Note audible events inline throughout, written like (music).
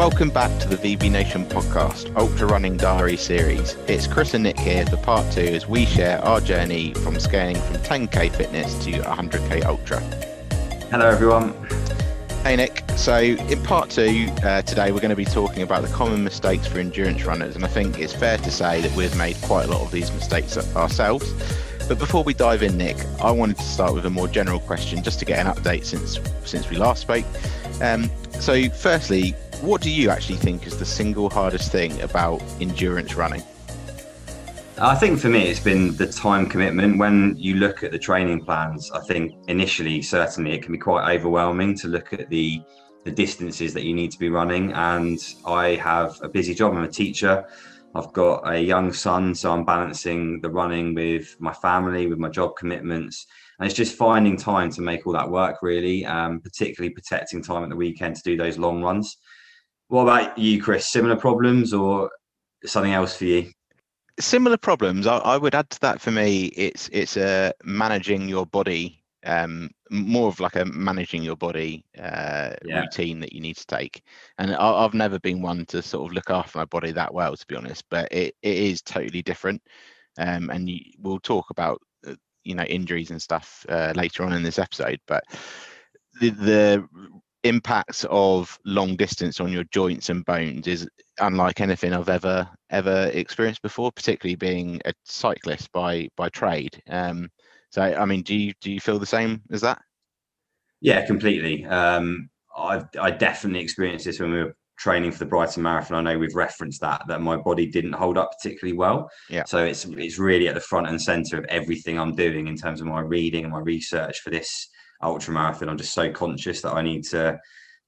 Welcome back to the VB Nation podcast, Ultra Running Diary series. It's Chris and Nick here for part two as we share our journey from scaling from 10k fitness to 100k ultra. Hello, everyone. Hey, Nick. So, in part two, uh, today we're going to be talking about the common mistakes for endurance runners, and I think it's fair to say that we've made quite a lot of these mistakes ourselves. But before we dive in, Nick, I wanted to start with a more general question just to get an update since since we last spoke. Um, so, firstly, what do you actually think is the single hardest thing about endurance running? I think for me, it's been the time commitment. When you look at the training plans, I think initially, certainly, it can be quite overwhelming to look at the the distances that you need to be running. And I have a busy job. I'm a teacher. I've got a young son, so I'm balancing the running with my family, with my job commitments, and it's just finding time to make all that work. Really, um, particularly protecting time at the weekend to do those long runs. What about you, Chris? Similar problems or something else for you? Similar problems. I, I would add to that for me. It's it's a uh, managing your body, um, more of like a managing your body uh, yeah. routine that you need to take. And I, have never been one to sort of look after my body that well, to be honest. But it, it is totally different. Um, and you, we'll talk about uh, you know injuries and stuff uh, later on in this episode. But the, the impacts of long distance on your joints and bones is unlike anything I've ever ever experienced before, particularly being a cyclist by by trade. Um, so, I mean, do you do you feel the same as that? Yeah, completely. Um, I I definitely experienced this when we were training for the Brighton Marathon. I know we've referenced that that my body didn't hold up particularly well. Yeah. So it's it's really at the front and center of everything I'm doing in terms of my reading and my research for this ultra marathon. I'm just so conscious that I need to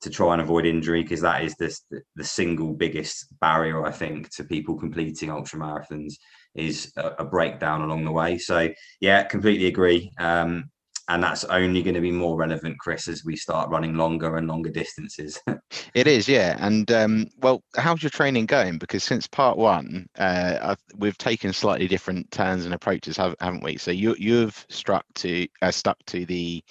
to try and avoid injury because that is this, the, single biggest barrier I think to people completing ultra marathons is a, a breakdown along the way. So yeah, completely agree. Um, and that's only going to be more relevant, Chris, as we start running longer and longer distances. (laughs) it is, yeah. And um, well, how's your training going? Because since part one, uh, we've taken slightly different turns and approaches, haven't we? So you you've struck to uh, stuck to the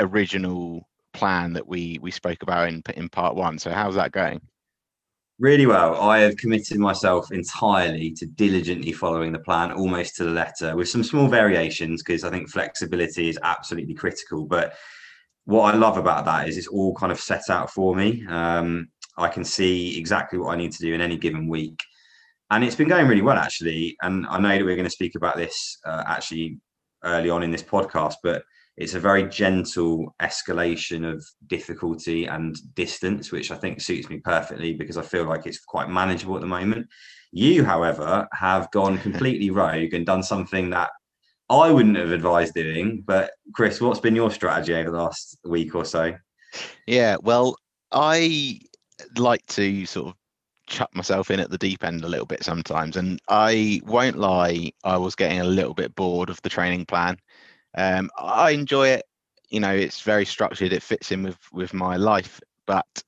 original plan that we we spoke about in in part one. So how's that going? Really well. I have committed myself entirely to diligently following the plan, almost to the letter, with some small variations because I think flexibility is absolutely critical. But what I love about that is it's all kind of set out for me. Um, I can see exactly what I need to do in any given week. And it's been going really well, actually. And I know that we're going to speak about this uh, actually early on in this podcast, but it's a very gentle escalation of difficulty and distance, which I think suits me perfectly because I feel like it's quite manageable at the moment. You, however, have gone (laughs) completely rogue and done something that I wouldn't have advised doing. But Chris, what's been your strategy over the last week or so? Yeah, well, I like to sort of chuck myself in at the deep end a little bit sometimes. And I won't lie, I was getting a little bit bored of the training plan. Um, I enjoy it. You know, it's very structured. It fits in with with my life, but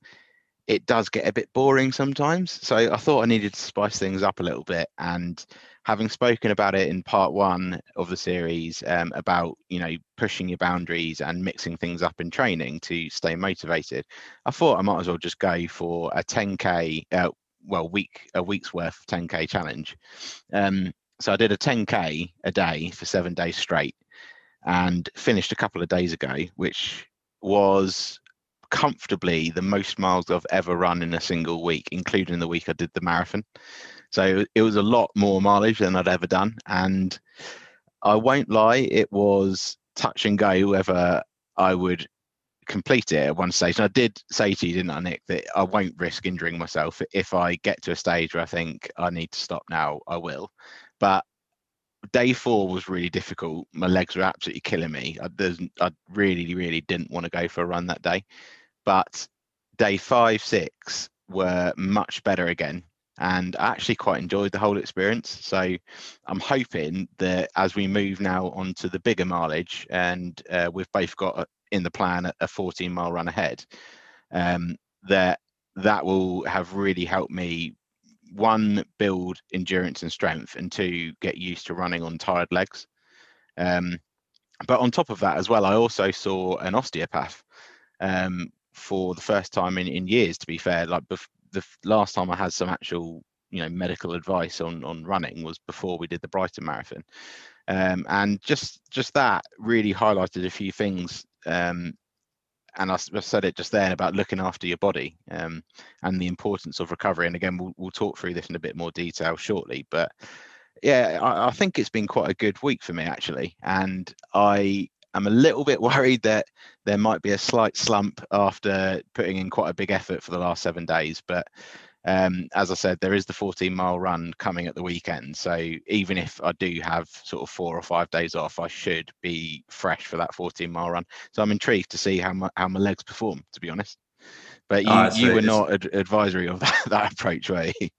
it does get a bit boring sometimes. So I thought I needed to spice things up a little bit. And having spoken about it in part one of the series um, about you know pushing your boundaries and mixing things up in training to stay motivated, I thought I might as well just go for a 10k. Uh, well, week a week's worth of 10k challenge. Um, so I did a 10k a day for seven days straight and finished a couple of days ago, which was comfortably the most miles I've ever run in a single week, including the week I did the marathon. So it was a lot more mileage than I'd ever done. And I won't lie, it was touch and go whether I would complete it at one stage. And I did say to you, didn't I, Nick, that I won't risk injuring myself. If I get to a stage where I think I need to stop now, I will. But day four was really difficult. My legs were absolutely killing me. I, I really, really didn't want to go for a run that day. But day five, six were much better again. And I actually quite enjoyed the whole experience. So I'm hoping that as we move now onto the bigger mileage, and uh, we've both got a, in the plan a 14 mile run ahead, um, that that will have really helped me one build endurance and strength and two get used to running on tired legs um, but on top of that as well i also saw an osteopath um, for the first time in, in years to be fair like bef- the last time I had some actual you know medical advice on on running was before we did the Brighton Marathon, um, and just just that really highlighted a few things. Um, and I, I said it just then about looking after your body um, and the importance of recovery. And again, we'll, we'll talk through this in a bit more detail shortly. But yeah, I, I think it's been quite a good week for me actually, and I'm a little bit (laughs) worried that there might be a slight slump after putting in quite a big effort for the last seven days. But um, as I said, there is the 14 mile run coming at the weekend. So even if I do have sort of four or five days off, I should be fresh for that 14 mile run. So I'm intrigued to see how my, how my legs perform, to be honest. But you, oh, you were not ad- advisory of that, (laughs) that approach, were you?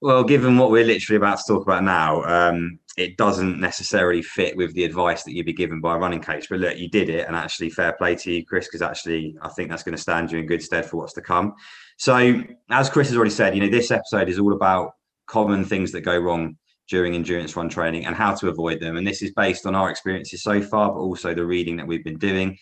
Well, given what we're literally about to talk about now, um, it doesn't necessarily fit with the advice that you'd be given by a running coach. But look, you did it, and actually, fair play to you, Chris, because actually, I think that's going to stand you in good stead for what's to come. So, as Chris has already said, you know, this episode is all about common things that go wrong during endurance run training and how to avoid them. And this is based on our experiences so far, but also the reading that we've been doing.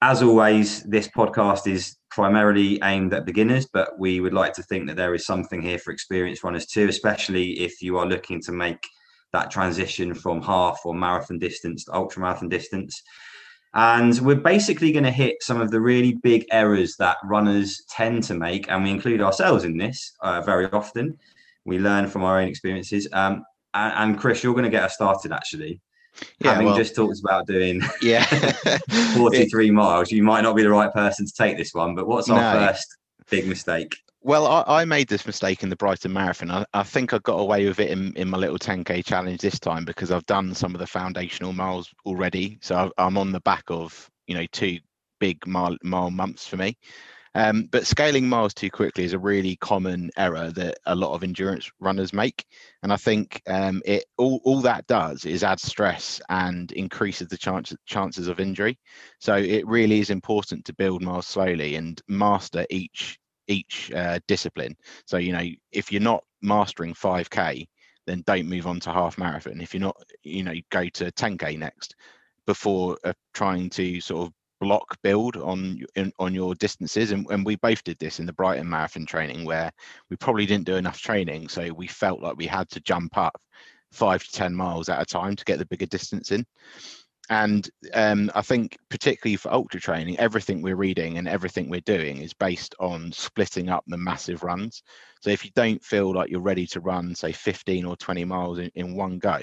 As always, this podcast is primarily aimed at beginners, but we would like to think that there is something here for experienced runners too, especially if you are looking to make that transition from half or marathon distance to ultra marathon distance. And we're basically going to hit some of the really big errors that runners tend to make, and we include ourselves in this uh, very often. We learn from our own experiences. Um, and, and Chris, you're going to get us started actually yeah, having well, just talked about doing (laughs) yeah. (laughs) 43 miles you might not be the right person to take this one but what's our no. first big mistake? Well I, I, made this mistake in the brighton marathon. I, I, think i got away with it in, in my little 10k challenge this time because i've done some of the foundational miles already. So i'm on the back of you know two big mile, mile months for me um, but scaling miles too quickly is a really common error that a lot of endurance runners make. And I think um, it all, all that does is add stress and increases the chance, chances of injury. So it really is important to build miles slowly and master each each uh, discipline. So you know if you're not mastering 5k, then don't move on to half marathon. If you're not, you know, go to 10k next before uh, trying to sort of block build on in, on your distances. And, and we both did this in the brighton marathon training where we probably didn't do enough training. So we felt like we had to jump up five to ten miles at a time to get the bigger distance in and um, I think particularly for ultra training, everything we're reading and everything we're doing is based on splitting up the massive runs. So if you don't feel like you're ready to run, say 15 or 20 miles in, in one go,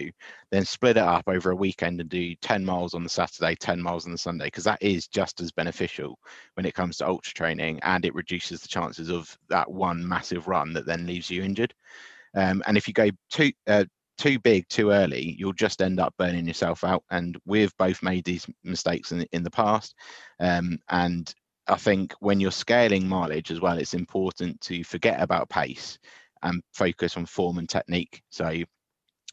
then split it up over a weekend and do 10 miles on the Saturday, 10 miles on the Sunday, because that is just as beneficial when it comes to ultra training and it reduces the chances of that one massive run that then leaves you injured. Um, and if you go too uh, too big too early, you'll just end up burning yourself out. And we've both made these mistakes in, in the past. Um, and I think when you're scaling mileage as well, it's important to forget about pace and focus on form and technique. So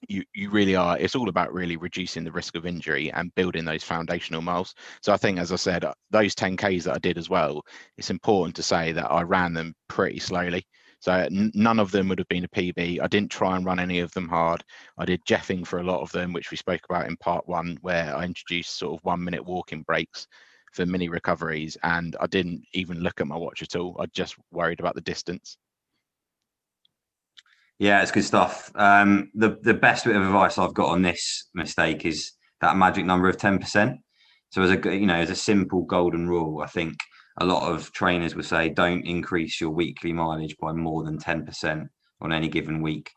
you you really are it's all about really reducing the risk of injury and building those foundational miles so i think as i said those 10ks that i did as well it's important to say that i ran them pretty slowly so none of them would have been a PB. I didn't try and run any of them hard. I did jeffing for a lot of them, which we spoke about in part one, where I introduced sort of one minute walking breaks for mini recoveries. And I didn't even look at my watch at all. I just worried about the distance. Yeah, it's good stuff. Um, the the best bit of advice I've got on this mistake is that magic number of ten percent. So as a you know as a simple golden rule, I think a lot of trainers would say don't increase your weekly mileage by more than 10% on any given week.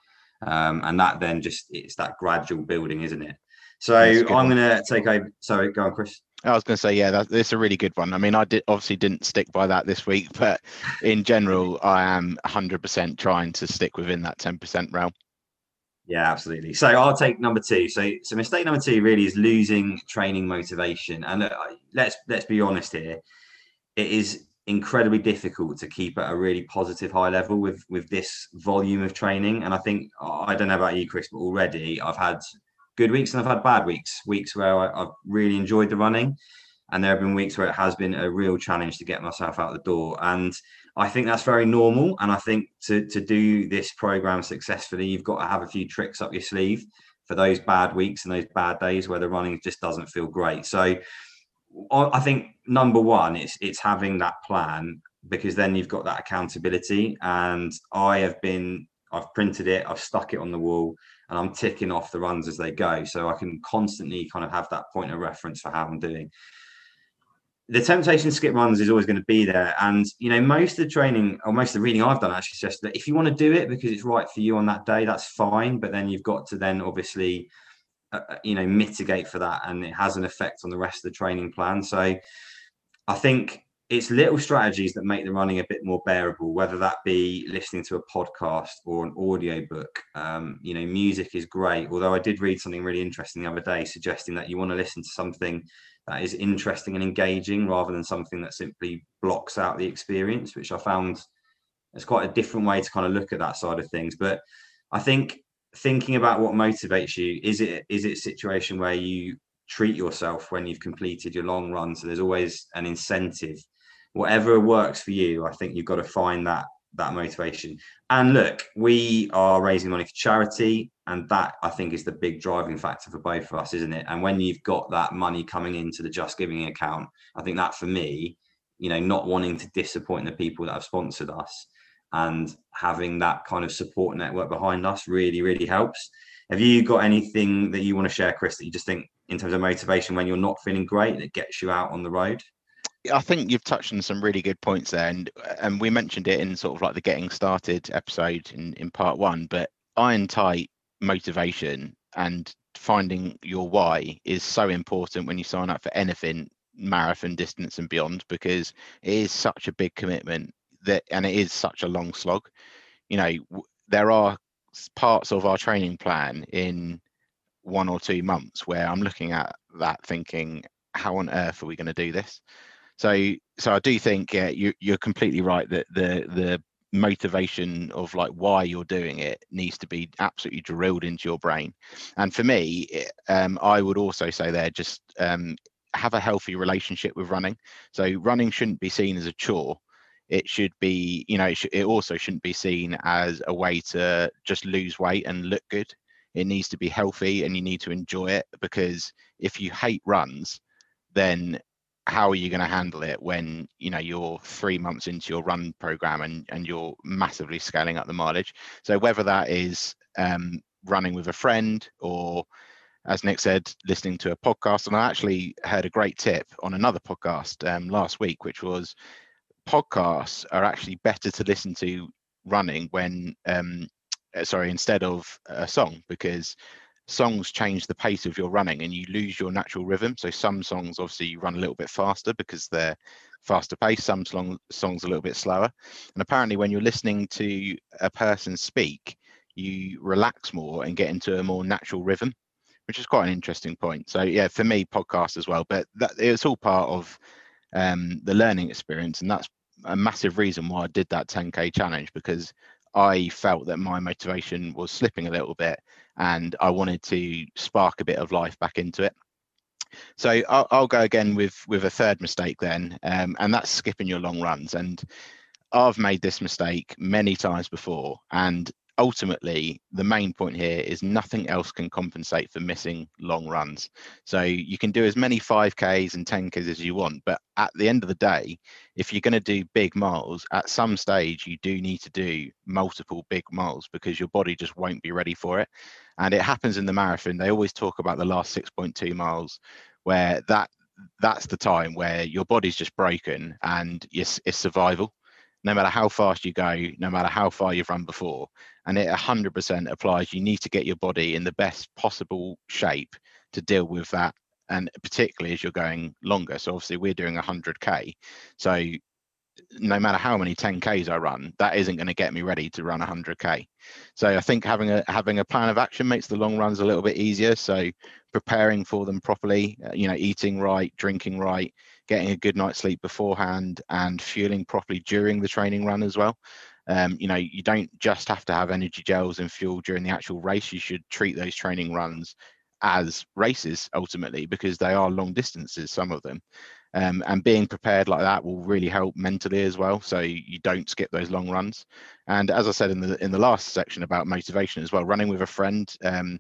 Um, and that then just it's that gradual building, isn't it? So I'm going to take over. Sorry, go on, Chris. I was going to say, yeah, that, that's a really good one. I mean, I did obviously didn't stick by that this week, (laughs) but in general, I am 100% trying to stick within that 10% realm. Yeah, absolutely. So I'll take number two. So, so mistake number two really is losing training motivation. And uh, let's let's be honest here it is incredibly difficult to keep at a really positive high level with with this volume of training. And I think I don't know about you, Chris, but already I've had good weeks and I've had bad weeks. Weeks where I, have really enjoyed the running, and there have been weeks where it has been a real challenge to get myself out the door. And I think that's very normal. And I think to to do this program successfully, you've got to have a few tricks up your sleeve for those bad weeks and those bad days where the running just doesn't feel great. So I think number one, it's it's having that plan because then you've got that accountability. And I have been, I've printed it, I've stuck it on the wall, and I'm ticking off the runs as they go. So I can constantly kind of have that point of reference for how I'm doing. The temptation to skip runs is always going to be there. And, you know, most of the training or most of the reading I've done actually suggests that if you want to do it because it's right for you on that day, that's fine. But then you've got to then obviously, uh, uh you know, mitigate for that. And it has an effect on the rest of the training plan. So I think it's little strategies that make the running a bit more bearable, whether that be listening to a podcast or an audio book. Um, you know, music is great. Although I did read something really interesting the other day suggesting that you want to listen to something that is interesting and engaging rather than something that simply blocks out the experience, which I found is quite a different way to kind of look at that side of things. But I think thinking about what motivates you is it is it a situation where you treat yourself when you've completed your long run so there's always an incentive whatever works for you, I think you've got to find that that motivation. And look, we are raising money for charity, and that I think is the big driving factor for both of us, isn't it? And when you've got that money coming into the Just Giving account, I think that for me, you know, not wanting to disappoint the people that have sponsored us and having that kind of support network behind us really, really helps. Have you got anything that you want to share, Chris, that you just think in terms of motivation when you're not feeling great that gets you out on the road? I think you've touched on some really good points there, and and we mentioned it in sort of like the getting started episode in in part one. But iron tight motivation and finding your why is so important when you sign up for anything marathon distance and beyond because it is such a big commitment that and it is such a long slog. You know, there are parts of our training plan in one or two months where I'm looking at that thinking, how on earth are we going to do this? So so I do think yeah, you you're completely right that the the motivation of like why you're doing it needs to be absolutely drilled into your brain. And for me, um, I would also say there just um, have a healthy relationship with running. So running shouldn't be seen as a chore. It should be, you know, it, sh- it also shouldn't be seen as a way to just lose weight and look good. It needs to be healthy and you need to enjoy it because if you hate runs, then how are you going to handle it when you know you're three months into your run program and and you're massively scaling up the mileage so whether that is um, running with a friend or as nick said listening to a podcast and i actually heard a great tip on another podcast um, last week which was podcasts are actually better to listen to running when um, uh, sorry instead of a song because songs change the pace of your running and you lose your natural rhythm. So some songs obviously you run a little bit faster because they're faster pace, some song, songs a little bit slower. And apparently when you're listening to a person speak, you relax more and get into a more natural rhythm, which is quite an interesting point. So yeah, for me, podcast as well, but that it's all part of um, the learning experience. And that's a massive reason why I did that 10K challenge because I felt that my motivation was slipping a little bit and I wanted to spark a bit of life back into it. So I'll, I'll go again with with a third mistake then, um, and that's skipping your long runs. And I've made this mistake many times before, and ultimately the main point here is nothing else can compensate for missing long runs. So you can do as many 5ks and 10ks as you want but at the end of the day if you're going to do big miles at some stage you do need to do multiple big miles because your body just won't be ready for it. And it happens in the marathon. They always talk about the last 6.2 miles where that that's the time where your body's just broken and it's, it's survival. No matter how fast you go, no matter how far you've run before. And it 100% applies. You need to get your body in the best possible shape to deal with that. And particularly as you're going longer. So obviously we're doing 100K. So no matter how many 10Ks I run, that isn't going to get me ready to run 100K. So I think having a having a plan of action makes the long runs a little bit easier. So preparing for them properly, uh, you know, eating right, drinking right, getting a good night's sleep beforehand and fueling properly during the training run as well. Um, you know, you don't just have to have energy gels and fuel during the actual race. You should treat those training runs as races ultimately because they are long distances, some of them. Um, and being prepared like that will really help mentally as well. So you don't skip those long runs. And as I said in the in the last section about motivation as well, running with a friend, um,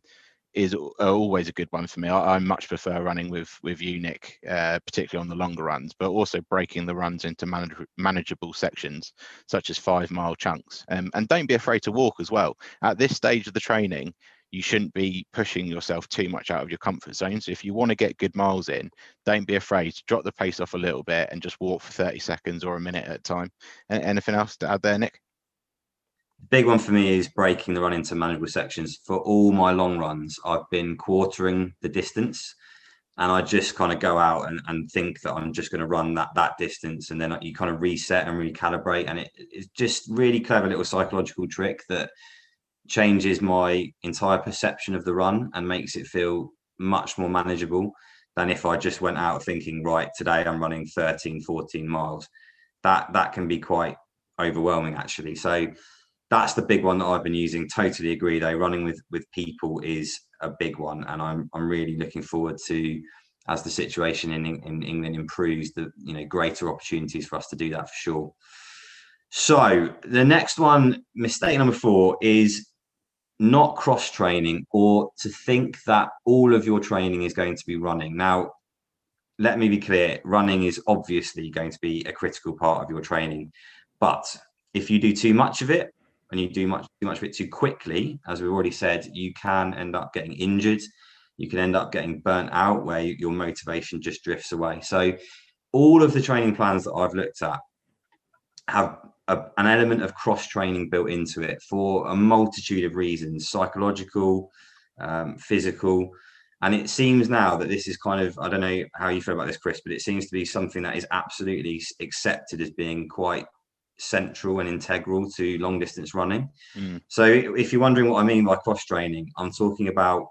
is always a good one for me. I, I much prefer running with with you, Nick, uh, particularly on the longer runs, but also breaking the runs into manage, manageable sections, such as five mile chunks. Um, and don't be afraid to walk as well. At this stage of the training, you shouldn't be pushing yourself too much out of your comfort zone. So if you want to get good miles in, don't be afraid to drop the pace off a little bit and just walk for 30 seconds or a minute at a time. Anything else to add there, Nick? Big one for me is breaking the run into manageable sections. For all my long runs, I've been quartering the distance. And I just kind of go out and, and think that I'm just going to run that that distance, and then you kind of reset and recalibrate, and it, it's just really clever little psychological trick that changes my entire perception of the run and makes it feel much more manageable than if I just went out thinking, right, today I'm running 13, 14 miles. That that can be quite overwhelming actually. So that's the big one that I've been using. Totally agree though. Running with with people is a big one, and I'm I'm really looking forward to as the situation in, in England improves, the you know greater opportunities for us to do that for sure. So the next one, mistake number four, is not cross training or to think that all of your training is going to be running. Now, let me be clear: running is obviously going to be a critical part of your training, but if you do too much of it and you do much too much of it too quickly, as we've already said, you can end up getting injured. You can end up getting burnt out where your motivation just drifts away. So, all of the training plans that I've looked at have a, an element of cross training built into it for a multitude of reasons psychological, um, physical. And it seems now that this is kind of, I don't know how you feel about this, Chris, but it seems to be something that is absolutely accepted as being quite central and integral to long distance running. Mm. So if you're wondering what I mean by cross training, I'm talking about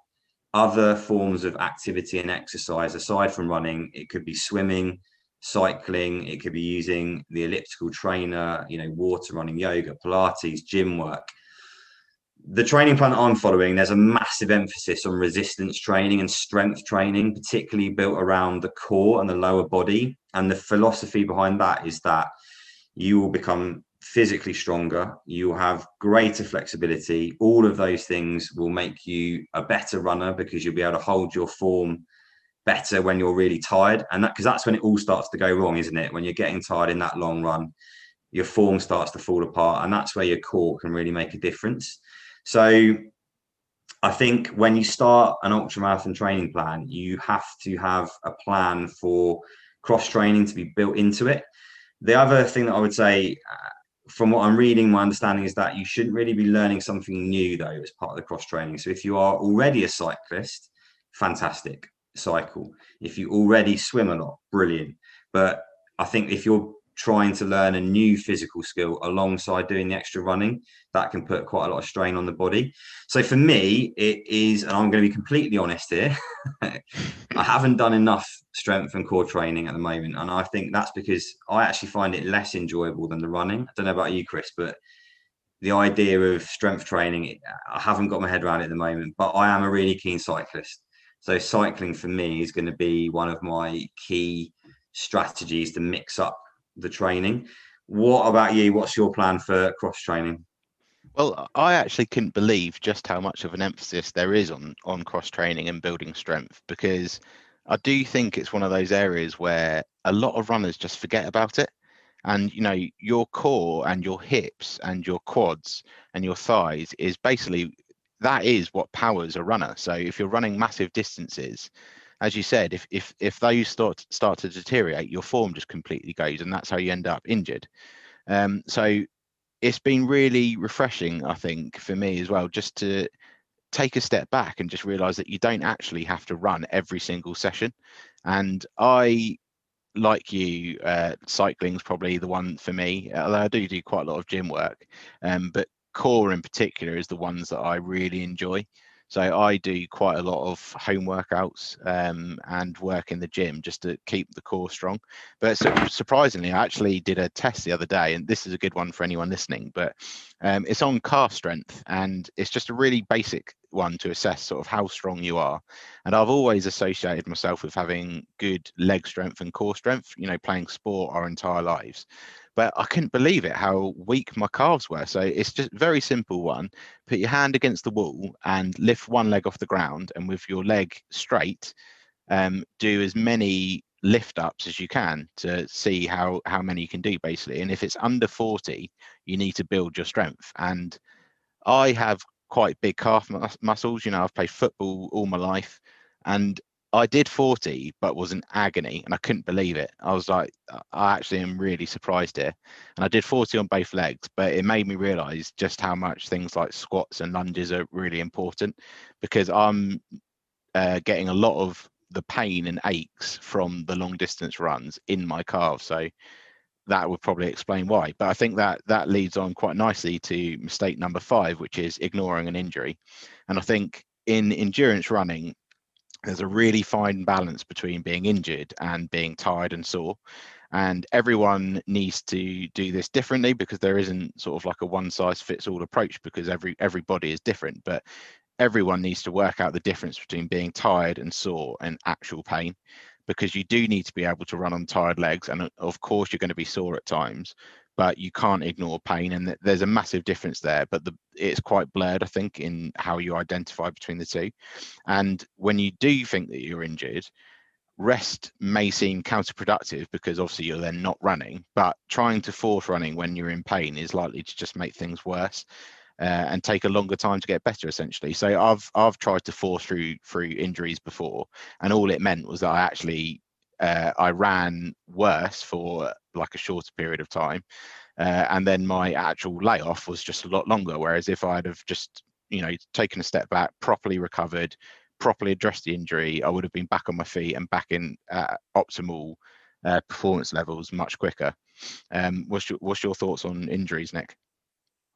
other forms of activity and exercise aside from running. It could be swimming, cycling, it could be using the elliptical trainer, you know, water running, yoga, Pilates, gym work. The training plan that I'm following, there's a massive emphasis on resistance training and strength training, particularly built around the core and the lower body. And the philosophy behind that is that you will become physically stronger, you'll have greater flexibility. All of those things will make you a better runner because you'll be able to hold your form better when you're really tired. And that because that's when it all starts to go wrong, isn't it? When you're getting tired in that long run, your form starts to fall apart. And that's where your core can really make a difference. So I think when you start an ultramarathon training plan, you have to have a plan for cross training to be built into it. The other thing that I would say, uh, from what I'm reading, my understanding is that you shouldn't really be learning something new though as part of the cross training. So if you are already a cyclist, fantastic cycle. If you already swim a lot, brilliant. But I think if you're trying to learn a new physical skill alongside doing the extra running, that can put quite a lot of strain on the body. So for me, it is, and I'm going to be completely honest here, (laughs) I haven't done enough strength and core training at the moment. And I think that's because I actually find it less enjoyable than the running. I don't know about you, Chris, but the idea of strength training, I haven't got my head around it at the moment, but I am a really keen cyclist. So cycling for me is going to be one of my key strategies to mix up the training. What about you? What's your plan for cross training? Well, I actually couldn't believe just how much of an emphasis there is on on cross training and building strength because I do think it's one of those areas where a lot of runners just forget about it. And you know, your core and your hips and your quads and your thighs is basically that is what powers a runner. So if you're running massive distances, as you said, if if if those start start to deteriorate, your form just completely goes, and that's how you end up injured. Um, so it's been really refreshing, I think, for me as well, just to take a step back and just realize that you don't actually have to run every single session. And I, like you, uh, cycling's probably the one for me. Although I do do quite a lot of gym work, um, but core in particular is the ones that I really enjoy. So I do quite a lot of home workouts um, and work in the gym just to keep the core strong. But surprisingly, I actually did a test the other day, and this is a good one for anyone listening. But um, it's on calf strength, and it's just a really basic one to assess sort of how strong you are. And I've always associated myself with having good leg strength and core strength. You know, playing sport our entire lives. But I couldn't believe it how weak my calves were. So it's just very simple one. Put your hand against the wall and lift one leg off the ground, and with your leg straight, um, do as many lift ups as you can to see how how many you can do basically. And if it's under 40, you need to build your strength. And I have quite big calf mus- muscles. You know, I've played football all my life, and I did 40, but was in agony and I couldn't believe it. I was like, I actually am really surprised here. And I did 40 on both legs, but it made me realize just how much things like squats and lunges are really important because I'm uh, getting a lot of the pain and aches from the long distance runs in my calves. So that would probably explain why. But I think that that leads on quite nicely to mistake number five, which is ignoring an injury. And I think in endurance running, there's a really fine balance between being injured and being tired and sore and everyone needs to do this differently because there isn't sort of like a one size fits all approach because every everybody is different but everyone needs to work out the difference between being tired and sore and actual pain because you do need to be able to run on tired legs and uh, of course you're going to be sore at times but you can't ignore pain and there's a massive difference there but the, it's quite blurred i think in how you identify between the two. And when you do think that you're injured rest may seem counterproductive because obviously you're then not running but trying to force running when you're in pain is likely to just make things worse uh, and take a longer time to get better essentially. So i've i've tried to force through through injuries before and all it meant was that i actually uh, I ran worse for like a shorter period of time, uh, and then my actual layoff was just a lot longer. Whereas if I'd have just you know taken a step back, properly recovered, properly addressed the injury, I would have been back on my feet and back in uh, optimal uh, performance levels much quicker. Um, what's your what's your thoughts on injuries, Nick?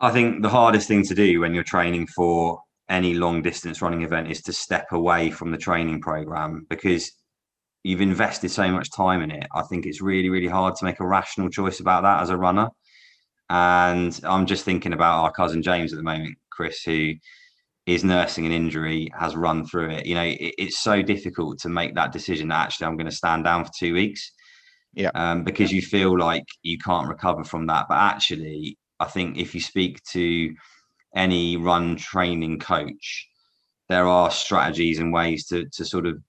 I think the hardest thing to do when you're training for any long distance running event is to step away from the training program because you've invested so much time in it. I think it's really, really hard to make a rational choice about that as a runner. And I'm just thinking about our cousin James at the moment, Chris, who is nursing an injury, has run through it. You know, it, it's so difficult to make that decision that actually I'm going to stand down for two weeks. Yeah. Um, because you feel like you can't recover from that. But actually, I think if you speak to any run training coach, there are strategies and ways to to sort of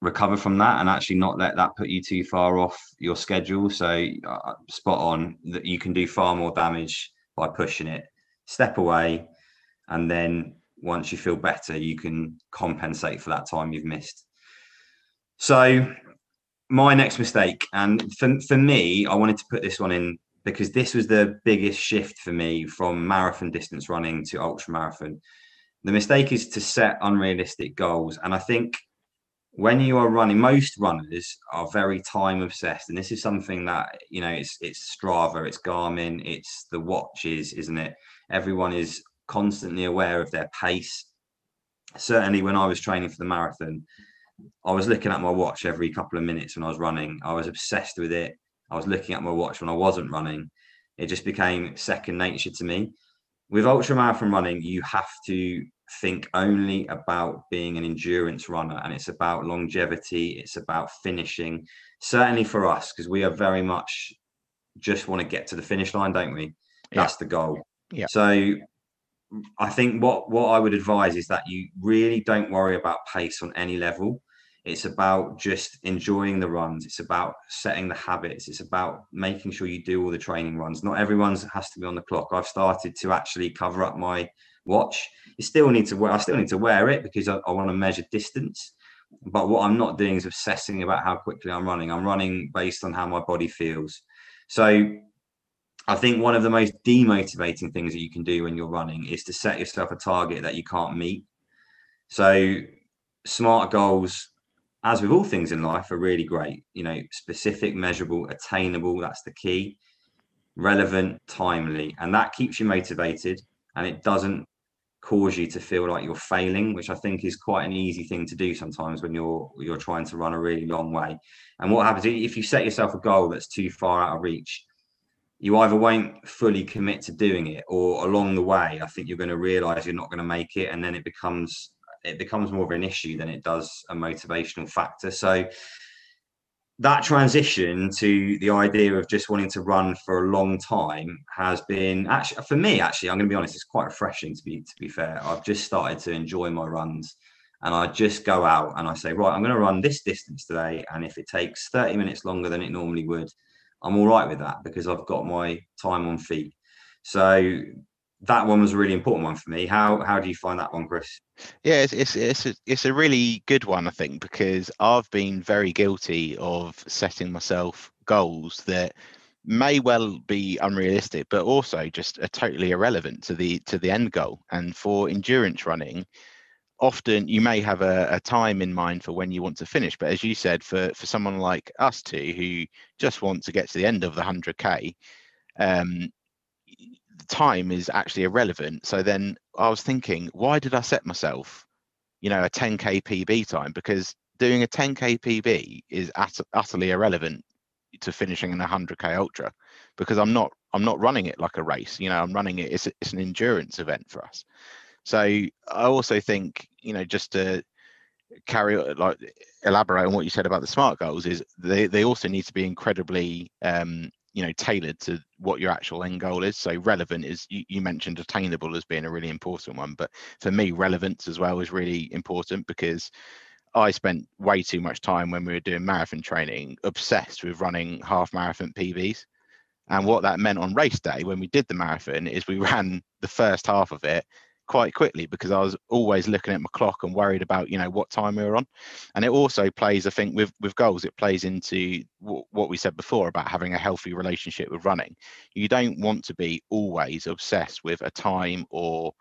recover from that and actually not let that put you too far off your schedule. So uh, spot on that you can do far more damage by pushing it. Step away, and then once you feel better, you can compensate for that time you've missed. So my next mistake, and for, for me, I wanted to put this one in because this was the biggest shift for me from marathon distance running to ultra marathon. The mistake is to set unrealistic goals. And I think when you are running, most runners are very time obsessed, and this is something that you know it's it's Strava, it's Garmin, it's the watches, isn't it? Everyone is constantly aware of their pace. Certainly, when I was training for the marathon, I was looking at my watch every couple of minutes when I was running. I was obsessed with it. I was looking at my watch when I wasn't running. It just became second nature to me. With ultra marathon running, you have to think only about being an endurance runner and it's about longevity it's about finishing. Certainly for us because we are very much just want to get to the finish line don't we? That's yeah. the goal. Yeah. So i think what what i would advise is that you really don't worry about pace on any level. It's about just enjoying the runs. It's about setting the habits. It's about making sure you do all the training runs. Not everyone's has to be on the clock. I've started to actually cover up my watch. You still need to wear. I still need to wear it because I, I want to measure distance. But what I'm not doing is obsessing about how quickly I'm running. I'm running based on how my body feels. So I think one of the most demotivating things that you can do when you're running is to set yourself a target that you can't meet. So smart goals, as with all things in life, are really great. You know, specific, measurable, attainable. That's the key. Relevant, timely, and that keeps you motivated, and it doesn't cause you to feel like you're failing, which I think is quite an easy thing to do sometimes when you're you're trying to run a really long way. And what happens if you set yourself a goal that's too far out of reach, you either won't fully commit to doing it, or along the way, I think you're going to realize you're not going to make it, and then it becomes it becomes more of an issue than it does a motivational factor. So that transition to the idea of just wanting to run for a long time has been actually for me actually i'm going to be honest it's quite refreshing to be to be fair. I've just started to enjoy my runs and i just go out and i say right i'm going to run this distance today and if it takes 30 minutes longer than it normally would i'm all right with that because i've got my time on feet. So that one was a really important one for me. How how do you find that one, Chris? Yeah, it's it's it's a, it's a really good one, I think, because I've been very guilty of setting myself goals that may well be unrealistic, but also just are totally irrelevant to the to the end goal. And for endurance running, often you may have a, a, time in mind for when you want to finish but as you said for for someone like us two who just want to get to the end of the 100k um, time is actually irrelevant. So then I was thinking, why did I set myself, you know, a 10k PB time? Because doing a 10k PB is ut- utterly irrelevant to finishing an 100k ultra, because I'm not I'm not running it like a race. You know, I'm running it. It's it's an endurance event for us. So I also think, you know, just to carry like elaborate on what you said about the smart goals is they they also need to be incredibly um you know tailored to what your actual end goal is. So relevant is you, you, mentioned attainable as being a really important one but for me relevance as well is really important because i spent way too much time when we were doing marathon training obsessed with running half marathon pbs and what that meant on race day when we did the marathon is we (laughs) ran the first half of it quite quickly because I was always looking at my clock and worried about you know what time we were on, and it also plays I think with with goals it plays into w- what we said before about having a healthy relationship with running. You don't want to be always obsessed with a time or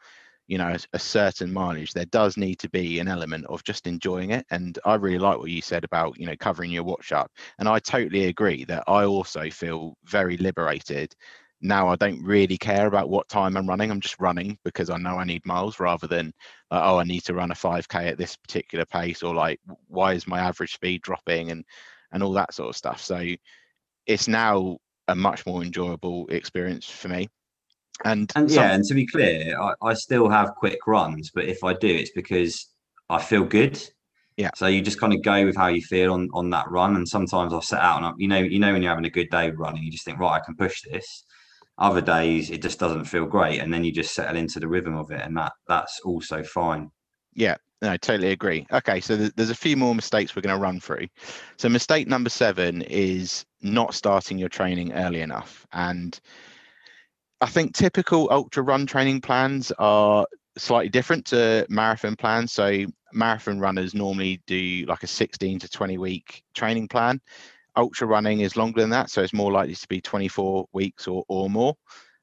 you know a, a certain mileage. There does need to be an element of just enjoying it, and I really like what you said about you know covering your watch up, and I totally agree that I also feel very liberated now I don't really care about what time I'm running. I'm just running because I know I need miles rather than, uh, oh, I need to run a 5K at this particular pace or like, why is my average speed dropping and, and all that sort of stuff. So it's now a much more enjoyable experience for me. And, and yeah, and to be clear, I, I still have quick runs, but if I do, it's because I feel good. Yeah. So you just kind of go with how you feel on on that run. And sometimes I'll set out and I, you know, you know when you're having a good day running, you just think, right, I can push this other days it just doesn't feel great and then you just settle into the rhythm of it and that that's also fine yeah I totally agree. Okay, so th- there's a few more mistakes we're going to run through. So, mistake number seven is not starting your training early enough. And I think typical ultra run training plans are slightly different to marathon plans. So, marathon runners normally do like a 16 to 20 week training plan ultra running is longer than that, so it's more likely to be 24 weeks or, or more.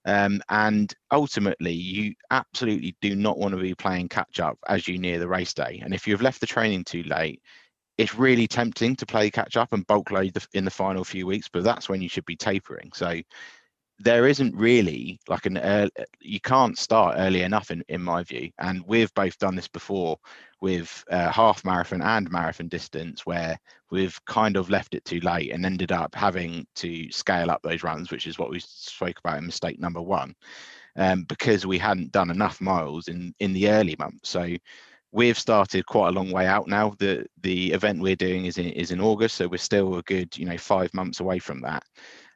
Um, and ultimately, you absolutely do not want to be playing catch up as you near the race day. And if you've left the training too late, it's really tempting to play catch up and bulk load the, in the final few weeks, but that's when you should be tapering. So there isn't really like an early, you can't start early enough in, in my view. And we've both done this before with uh, half marathon and marathon distance where we've kind of left it too late and ended up having to scale up those runs which is what we spoke about in mistake number one um, because we hadn't done enough miles in in the early months. So we've started quite a long way out now. The the event we're doing is in is in august so we're still a good you know five months away from that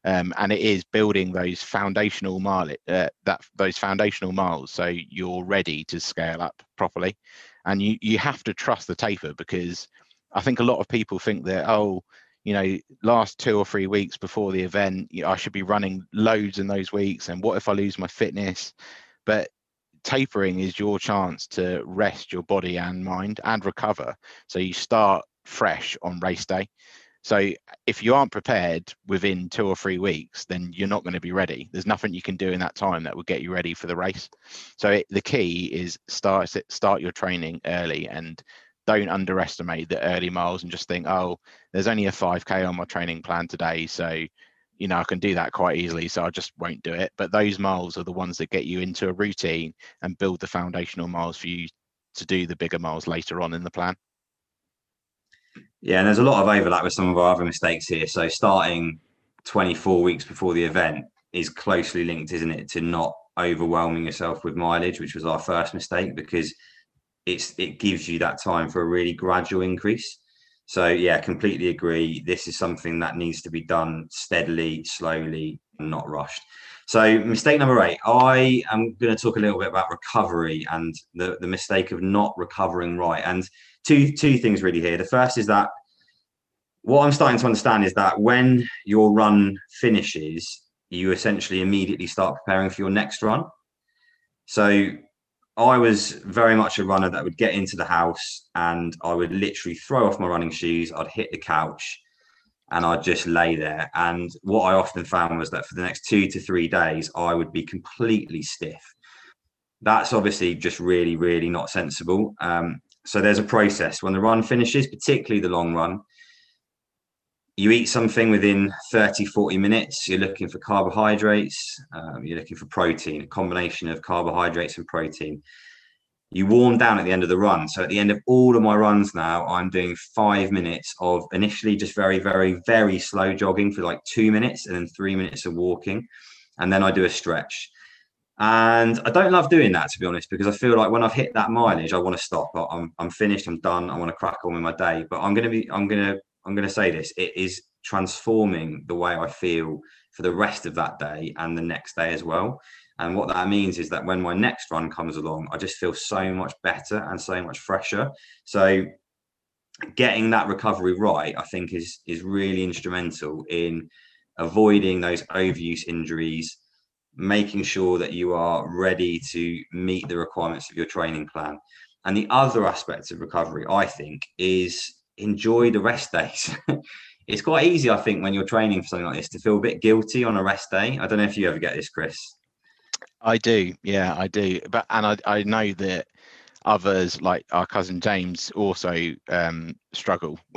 um, and it is building those foundational mile uh, that those foundational miles so you're ready to scale up properly. And you you have to trust the taper because i think a lot of people think that oh you know last two or three weeks before the event you know, i should be running loads in those weeks and what if i lose my fitness? But tapering is your chance to rest your body and mind and recover. So you start fresh on race day so uh, if you aren't prepared within two or three weeks, then you're not going to be ready. There's nothing you can do in that time that will get you ready for the race. So it, the key is start start your training early and don't underestimate the early miles and just think, oh, there's only a 5k on my training plan today, so you know I can do that quite easily. So I just won't do it. But those miles are the ones that get you into a routine and build the foundational miles for you to do the bigger miles later on in the plan. Yeah, and there's a lot of overlap with some of our other mistakes here. So starting 24 weeks before the event is closely linked, isn't it, to not overwhelming yourself with mileage, which was our first mistake because it's it gives you that time for a really gradual increase. So yeah, completely agree. This is something that needs to be done steadily, slowly, not rushed. So mistake number eight, I am going to talk a little bit about recovery and the, the mistake of not recovering right. And two two things really here. The first is that what I'm starting to understand is that when your run finishes, you essentially immediately start preparing for your next run. So I was very much a runner that would get into the house and I would literally throw off my running shoes. I'd hit the couch and I'd just lay there. And what I often found was that for the next two to three days, I would be completely stiff. That's obviously just really, really not sensible. Um, so there's a process when the run finishes, particularly the long run. You eat something within 30, 40 minutes. You're looking for carbohydrates, um, you're looking for protein, a combination of carbohydrates and protein you warm down at the end of the run. So at the end of all of my runs now, I'm doing five minutes of initially just very, very, very slow jogging for like two minutes and then three minutes of walking. And then I do a stretch. And I don't love doing that to be honest, because I feel like when I've hit that mileage, I want to stop. I'm, I'm finished, I'm done, I want to crack on with my day. But I'm gonna be, I'm gonna, I'm gonna say this. It is transforming the way I feel for the rest of that day and the next day as well. And what that means is that when my next run comes along, I just feel so much better and so much fresher. So getting that recovery right, I think is is really instrumental in avoiding those overuse injuries, making sure that you are ready to meet the requirements of your training plan. And the other aspect of recovery, I think, is enjoy the rest days. (laughs) it's quite easy, I think, when you're training for something like this to feel a bit guilty on a rest day. I don't know if you ever get this, Chris. I do, yeah, I do. But and I I know that others like our cousin James also um, struggle. (laughs)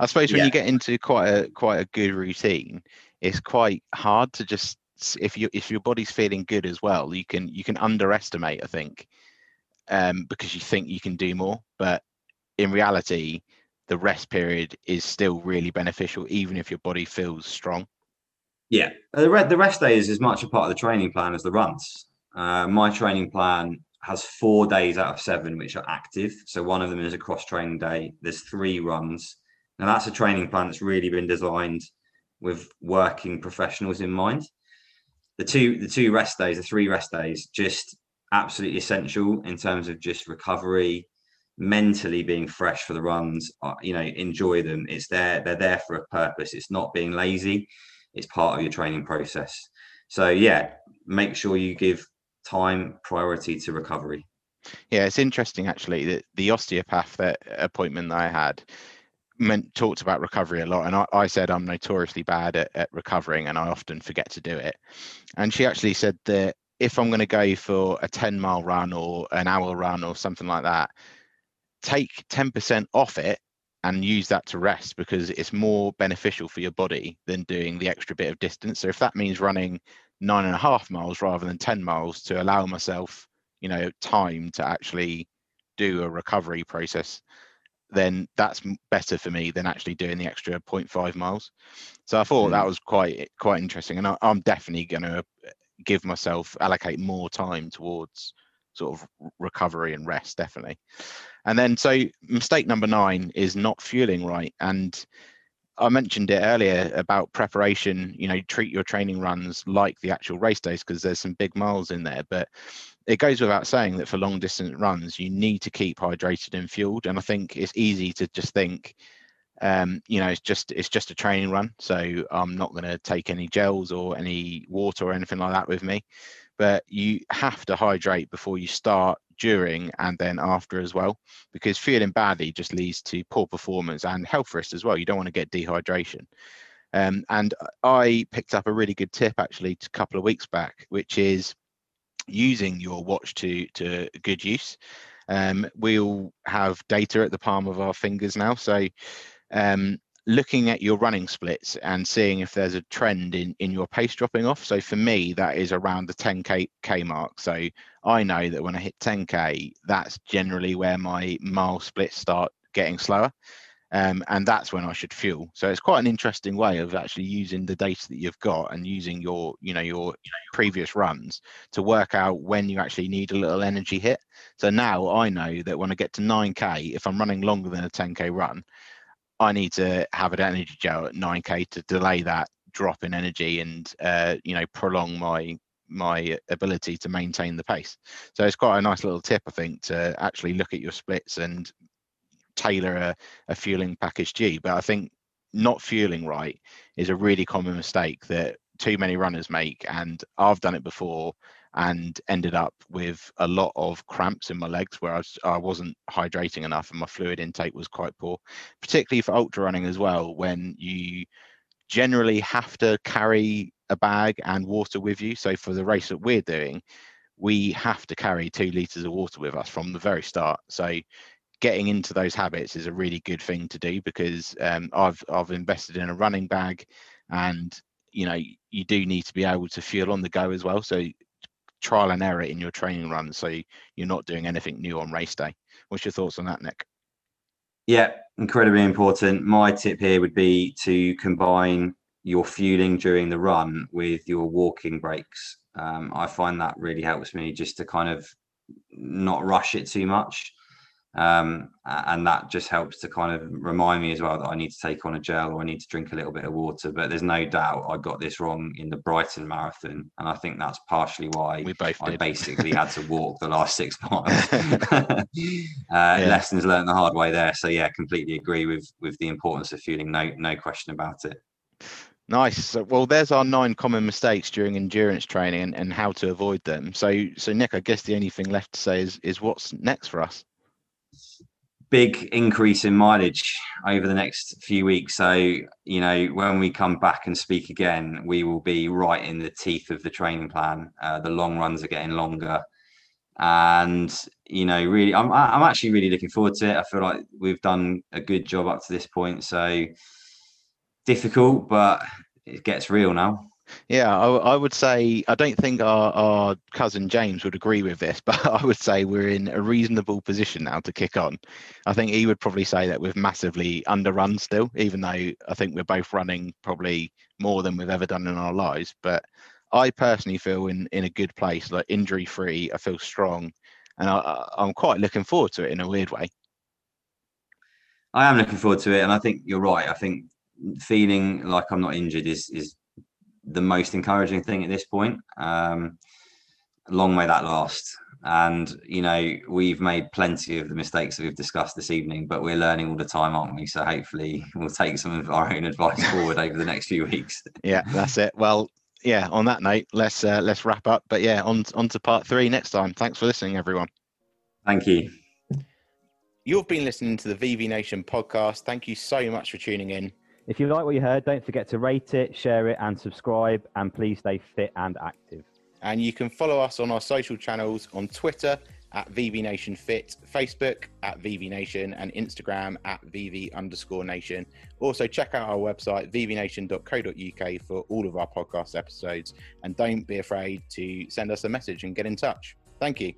I suppose when yeah. you get into quite a quite a good routine, it's quite hard to just if you if your body's feeling good as well, you can you can underestimate. I think um, because you think you can do more, but in reality, the rest period is still really beneficial, even if your body feels strong. Yeah, uh, the, the rest day is as much a part of the training plan as the runs. Uh, my training plan has four days out of seven which are active. So one of them is a cross training day. There's three runs. Now that's a training plan that's really been designed with working professionals in mind. The two the two rest days, the three rest days, just absolutely essential in terms of just recovery, mentally being fresh for the runs. Uh, you know, enjoy them. It's there. They're there for a purpose. It's not being lazy it's part of your training process. So yeah, make sure you give time priority to recovery. Yeah, it's interesting actually that the osteopath that appointment that I had meant talked about recovery a lot and I, I said I'm notoriously bad at, at recovering and I often forget to do it. And she actually said that if I'm going to go for a 10 mile run or an hour run or something like that, take 10% off it and use that to rest because it's more beneficial for your body than doing the extra bit of distance. So if that means running nine and a half miles rather than 10 miles to allow myself, you know, time to actually do a recovery process, then that's better for me than actually doing the extra 0.5 miles. So I thought mm. that was quite quite interesting, and I, I'm definitely going to give myself allocate more time towards sort of recovery and rest, definitely. And then, so mistake number nine is not fueling right. And I mentioned it earlier about preparation. You know, treat your training runs like the actual race days because there's some big miles in there. But it goes without saying that for long distance runs, you need to keep hydrated and fueled. And I think it's easy to just think, um, you know, it's just it's just a training run, so I'm not going to take any gels or any water or anything like that with me. But you have to hydrate before you start during and then after as well, because feeling badly just leads to poor performance and health risks as well. You don't want to get dehydration. Um, and I picked up a really good tip actually a couple of weeks back, which is using your watch to to good use. Um, we all have data at the palm of our fingers now, so um, looking at your running splits and seeing if there's a trend in in your pace dropping off. So for me that is around the 10k k mark. So i know that when i hit 10k that's generally where my mile splits start getting slower. Um, and that's when i should fuel. So it's quite an interesting way of actually using the data that you've got and using your you know your previous runs to work out when you actually need a little energy hit. So now i know that when i get to 9k if i'm running longer than a 10k run I need to have an energy gel at 9k to delay that drop in energy and uh, you know prolong my my ability to maintain the pace. So it's quite a nice little tip, I think, to actually look at your splits and tailor a, a fueling package G. But I think not fueling right is a really common mistake that too many runners make. And I've done it before and ended up with a lot of cramps in my legs where I, was, I wasn't hydrating enough and my fluid intake was quite poor, particularly for ultra running as well, when you generally have to carry a bag and water with you. So for the race that we're doing, we have to carry two liters of water with us from the very start. So getting into those habits is a really good thing to do because um, I've I've invested in a running bag, and you know you do need to be able to fuel on the go as well. So trial and error in your training run, so you're not doing anything new on race day. What's your thoughts on that, Nick? Yeah, incredibly important. My tip here would be to combine your fueling during the run with your walking breaks. Um, I find that really helps me just to kind of not rush it too much. Um, and that just helps to kind of remind me as well that I need to take on a gel or I need to drink a little bit of water. But there's no doubt I got this wrong in the Brighton Marathon, and I think that's partially why we both I basically had to walk the last six (laughs) miles. (laughs) uh, yeah. Lessons learned the hard way there. So yeah, completely agree with with the importance of fueling. No, no question about it. Nice. Well, there's our nine common mistakes during endurance training and, and how to avoid them. So, so Nick, I guess the only thing left to say is is what's next for us big increase in mileage over the next few weeks. So, you know, when we come back and speak again, we will be right in the teeth of the training plan. Uh, the long runs are getting longer. And, you know, really, I'm, I'm actually really looking forward to it. I feel like we've done a good job up to this point. So difficult, but it gets real now. Yeah, I, I, would say I don't think our, our cousin James would agree with this, (laughs) but I would say we're in a reasonable position now to kick on. I think he would probably say that we've massively underrun still, even though I think we're both running probably more than we've ever done in our lives. But I personally feel in in a good place, like injury free. I feel strong, and I, I'm quite looking forward to it in a weird way. I am looking forward to it, and I think you're right. I think feeling like I'm not injured is is the most encouraging thing at this point. Um, long may that last. And you know, we've made plenty of the mistakes that we've discussed this evening, but we're learning all the time, aren't we? So hopefully, we'll take some of our own advice forward over the next few weeks. (laughs) Yeah, that's it. Well, yeah. On that note, let's uh, let's wrap up. But yeah, on on to part three next time. Thanks for listening, everyone. Thank you. You've been listening to the VV Nation podcast. Thank you so much for tuning in. If you like what you heard, don't forget to rate it, share it, and subscribe. And please stay fit and active. And you can follow us on our social channels on Twitter at VV Nation Fit, Facebook at VV Nation, and Instagram at VV underscore Nation. Also, check out our website, vvnation.co.uk, for all of our podcast episodes. And don't be afraid to send us a message and get in touch. Thank you.